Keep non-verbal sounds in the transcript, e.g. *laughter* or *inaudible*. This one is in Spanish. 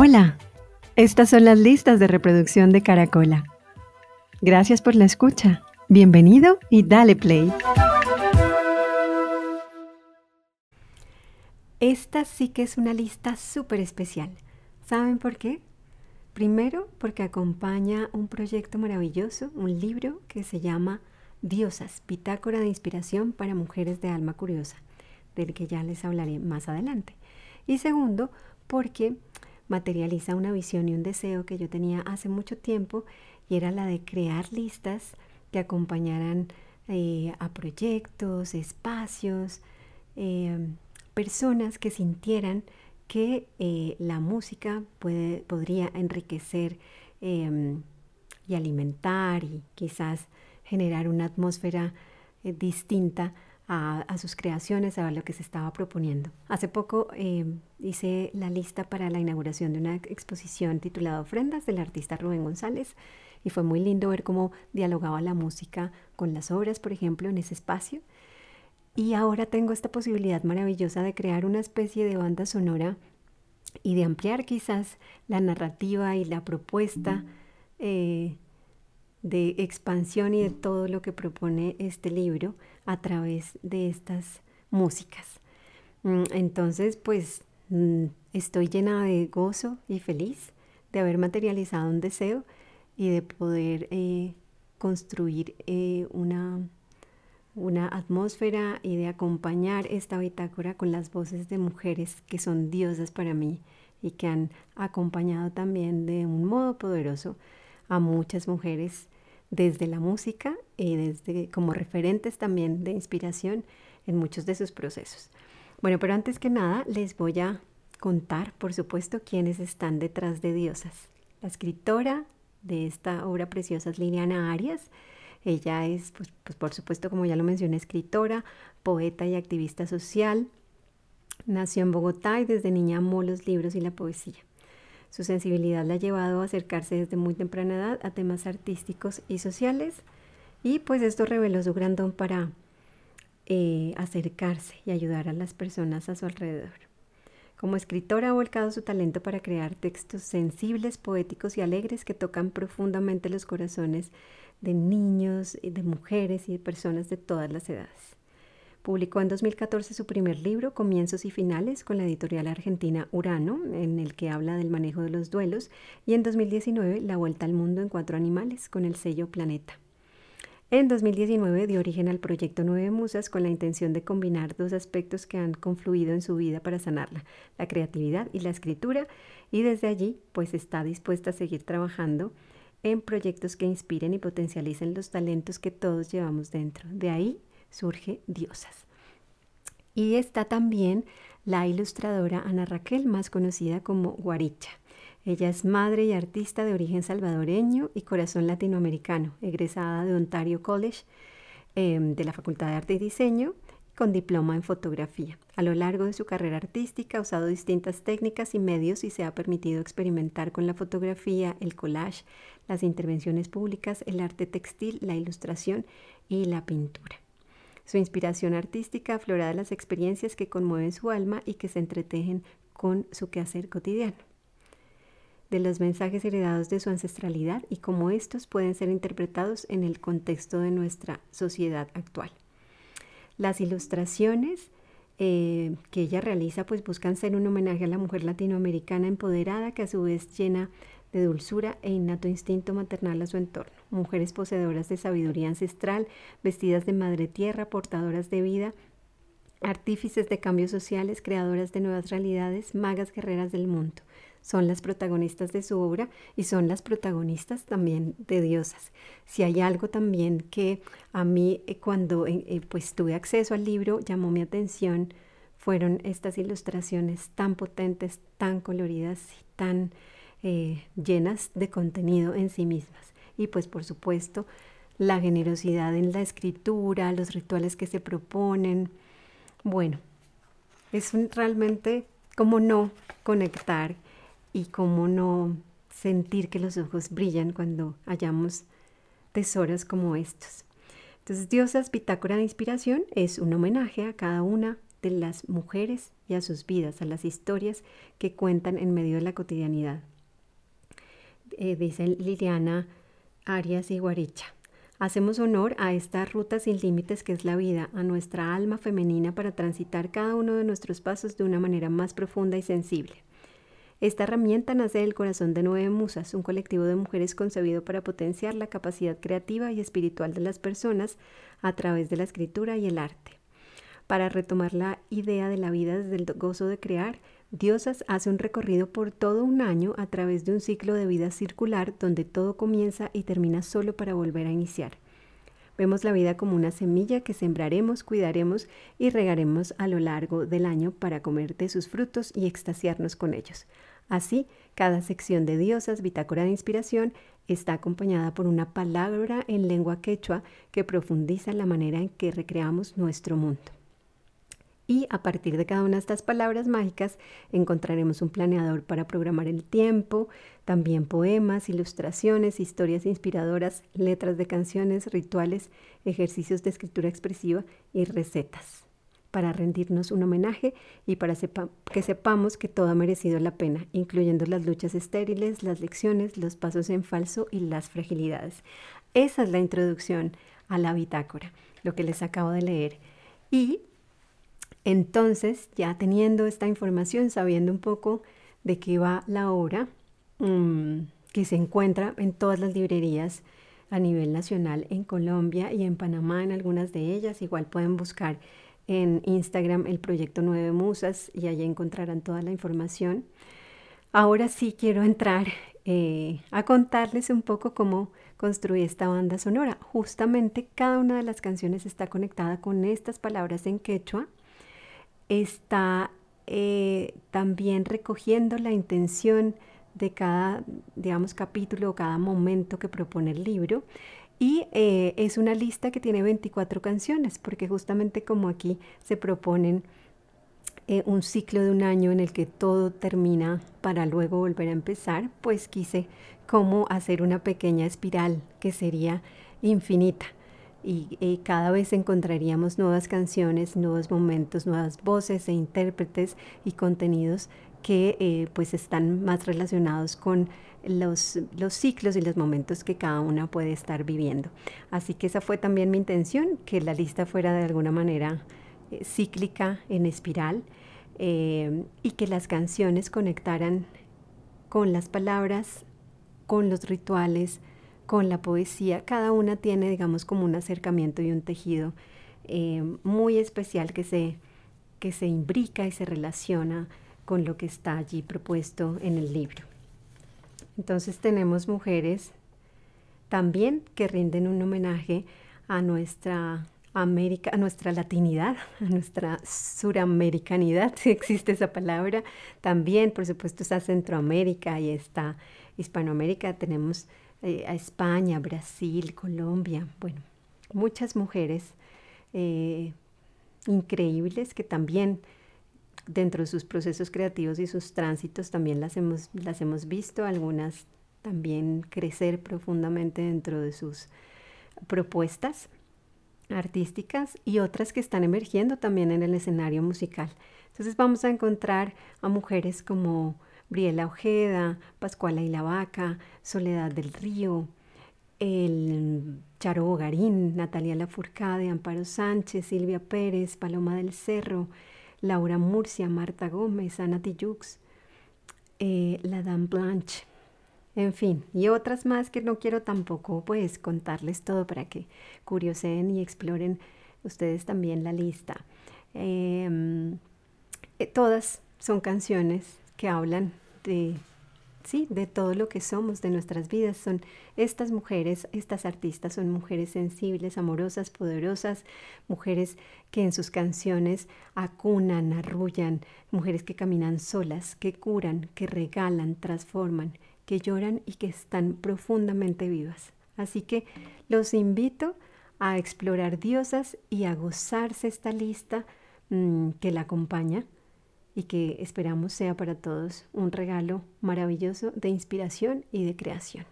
Hola, estas son las listas de reproducción de Caracola. Gracias por la escucha. Bienvenido y dale play. Esta sí que es una lista súper especial. ¿Saben por qué? Primero, porque acompaña un proyecto maravilloso, un libro que se llama Diosas, Pitácora de Inspiración para Mujeres de Alma Curiosa, del que ya les hablaré más adelante. Y segundo, porque materializa una visión y un deseo que yo tenía hace mucho tiempo y era la de crear listas que acompañaran eh, a proyectos, espacios, eh, personas que sintieran que eh, la música puede, podría enriquecer em, y alimentar y quizás generar una atmósfera distinta a, sus creaciones, a lo que se estaba proponiendo. Hace poco em, hice la lista para la inauguración de una exposición titulada Ofrendas del artista Rubén González y fue muy lindo ver cómo dialogaba la música con las obras, por ejemplo, en ese espacio. Y ahora tengo esta posibilidad maravillosa de crear una especie de banda sonora y de ampliar quizás la narrativa y la propuesta eh, de expansión y de todo lo que propone este libro a través de estas músicas. Mm, entonces, pues mm, estoy llena de gozo y feliz de haber materializado un deseo y de poder eh, construir eh, una, una atmósfera y de acompañar esta bitácora con las voces de mujeres que son diosas para mí y que han acompañado también de un modo poderoso a muchas mujeres desde la música y desde como referentes también de inspiración en muchos de sus procesos. Bueno, pero antes que nada les voy a contar, por supuesto, quiénes están detrás de Diosas. La escritora de esta obra preciosa Liliana Arias. Ella es, pues, pues, por supuesto, como ya lo mencioné, escritora, poeta y activista social. Nació en Bogotá y desde niña amó los libros y la poesía. Su sensibilidad la ha llevado a acercarse desde muy temprana edad a temas artísticos y sociales y pues esto reveló su gran don para eh, acercarse y ayudar a las personas a su alrededor. Como escritora ha volcado su talento para crear textos sensibles, poéticos y alegres que tocan profundamente los corazones de niños, de mujeres y de personas de todas las edades. Publicó en 2014 su primer libro, Comienzos y Finales, con la editorial argentina Urano, en el que habla del manejo de los duelos, y en 2019 La Vuelta al Mundo en Cuatro Animales, con el sello Planeta. En 2019 dio origen al proyecto Nueve Musas con la intención de combinar dos aspectos que han confluido en su vida para sanarla, la creatividad y la escritura, y desde allí pues está dispuesta a seguir trabajando en proyectos que inspiren y potencialicen los talentos que todos llevamos dentro. De ahí surge Diosas. Y está también la ilustradora Ana Raquel, más conocida como Guaricha. Ella es madre y artista de origen salvadoreño y corazón latinoamericano, egresada de Ontario College em, de la Facultad de Arte y Diseño con diploma en fotografía. A lo largo de su carrera artística ha usado distintas técnicas y medios y se ha permitido experimentar con la fotografía, el collage, las intervenciones públicas, el arte textil, la ilustración y la pintura. Su inspiración artística aflora de las experiencias que conmueven su alma y que se entretejen con su quehacer cotidiano. De los mensajes heredados de su ancestralidad y cómo estos pueden ser interpretados en el contexto de nuestra sociedad actual. Las ilustraciones eh, que ella realiza pues buscan ser un homenaje a la mujer latinoamericana empoderada que a su vez llena de dulzura e innato instinto maternal a su entorno. Mujeres poseedoras de sabiduría ancestral, vestidas de madre tierra, portadoras de vida, artífices de cambios sociales, creadoras de nuevas realidades, magas guerreras del mundo. Son las protagonistas de su obra y son las protagonistas también de diosas. Si hay algo también que a mí eh, cuando eh, eh, pues tuve acceso al libro llamó mi atención fueron estas ilustraciones tan potentes, tan coloridas y tan eh, llenas de contenido en sí mismas. Y pues por supuesto la generosidad en la escritura, los rituales que se proponen. Bueno, es realmente como no conectar y como no sentir que los ojos brillan cuando hallamos tesoros como estos. Entonces, Diosas Bitácora de Inspiración es un homenaje a cada una de las mujeres y a sus vidas, a las historias que cuentan en medio de la cotidianidad. Eh, Liliana Arias y Guaricha. Hacemos honor a esta ruta sin límites que es la vida, a nuestra alma femenina para transitar cada uno de nuestros pasos de una manera más profunda y sensible. Esta herramienta nace del corazón de Nueve Musas, un colectivo de mujeres concebido para potenciar la capacidad creativa y espiritual de las personas a través de la escritura y el arte. Para retomar la idea de la vida desde el gozo de crear, Diosas hace un recorrido por todo un año a través de un ciclo de vida circular donde todo comienza y termina solo para volver a iniciar. Vemos la vida como una semilla que sembraremos, cuidaremos y regaremos a lo largo del año para comer de sus frutos y extasiarnos con ellos. Así, cada sección de Diosas, Bitácora de Inspiración, está acompañada por una palabra en lengua quechua que profundiza la manera en que recreamos nuestro mundo y a partir de cada una de estas palabras mágicas encontraremos un planeador para programar el tiempo, también poemas, ilustraciones, historias inspiradoras, letras de canciones, rituales, ejercicios de escritura expresiva y recetas para rendirnos un homenaje y para que sepamos que todo ha merecido la pena, incluyendo las luchas estériles, las lecciones, los pasos en falso y las fragilidades. Esa es la introducción a la bitácora, lo que les acabo de leer. Y entonces, ya teniendo esta información, sabiendo un poco de qué va la obra, mm, que se encuentra en todas las librerías a nivel nacional en Colombia y en Panamá, en algunas de ellas, igual pueden buscar en Instagram el proyecto Nueve Musas y allí encontrarán toda la información. Ahora sí quiero entrar eh, a contarles un poco cómo construí esta banda sonora. Justamente cada una de las canciones está conectada con estas palabras en quechua está eh, también recogiendo la intención de cada, digamos, capítulo o cada momento que propone el libro. Y eh, es una lista que tiene 24 canciones, porque justamente como aquí se proponen eh, un ciclo de un año en el que todo termina para luego volver a empezar, pues quise como hacer una pequeña espiral que sería infinita y, cada vez encontraríamos nuevas canciones, nuevos momentos, nuevas voces e intérpretes y contenidos que eh, pues están más relacionados con los, los, ciclos y los momentos que cada una puede estar viviendo. Así que esa fue también mi intención, que la lista fuera de alguna manera eh, cíclica, en espiral, eh, y que las canciones conectaran con las palabras, con los rituales, con la poesía. Cada una tiene, digamos, como un acercamiento y un tejido eh, muy especial que se, que se imbrica y se relaciona con lo que está allí propuesto en el libro. Entonces tenemos mujeres también que rinden un homenaje a nuestra América, a nuestra latinidad, a nuestra suramericanidad, *laughs* si existe esa palabra. También, por supuesto, está Centroamérica y está Hispanoamérica. Tenemos eh, a España, Brasil, Colombia, bueno, muchas mujeres eh, increíbles que también dentro de sus procesos creativos y sus tránsitos también las hemos, las hemos visto, algunas también crecer profundamente dentro de sus propuestas artísticas y otras que están emergiendo también en el escenario musical. Entonces vamos a encontrar a mujeres como Briela Ojeda, Pascuala y Vaca, Soledad del Río, el Charo Garín, Natalia Lafourcade, Amparo Sánchez, Silvia Pérez, Paloma del Cerro, Laura Murcia, Marta Gómez, Ana Tijux, eh, la Dame Blanche, en fin, y otras más que no quiero tampoco pues contarles todo para que curioseen y exploren ustedes también la lista. Em, eh, todas son canciones que hablan de, sí, de todo lo que somos, de nuestras vidas. Son estas mujeres, estas artistas son mujeres sensibles, amorosas, poderosas, mujeres que en sus canciones acunan, arrullan, mujeres que caminan solas, que curan, que regalan, transforman, que lloran y que están profundamente vivas. Así que los invito a explorar diosas y a gozarse esta lista mm, que la acompaña y que esperamos sea para todos un regalo maravilloso de inspiración y de creación.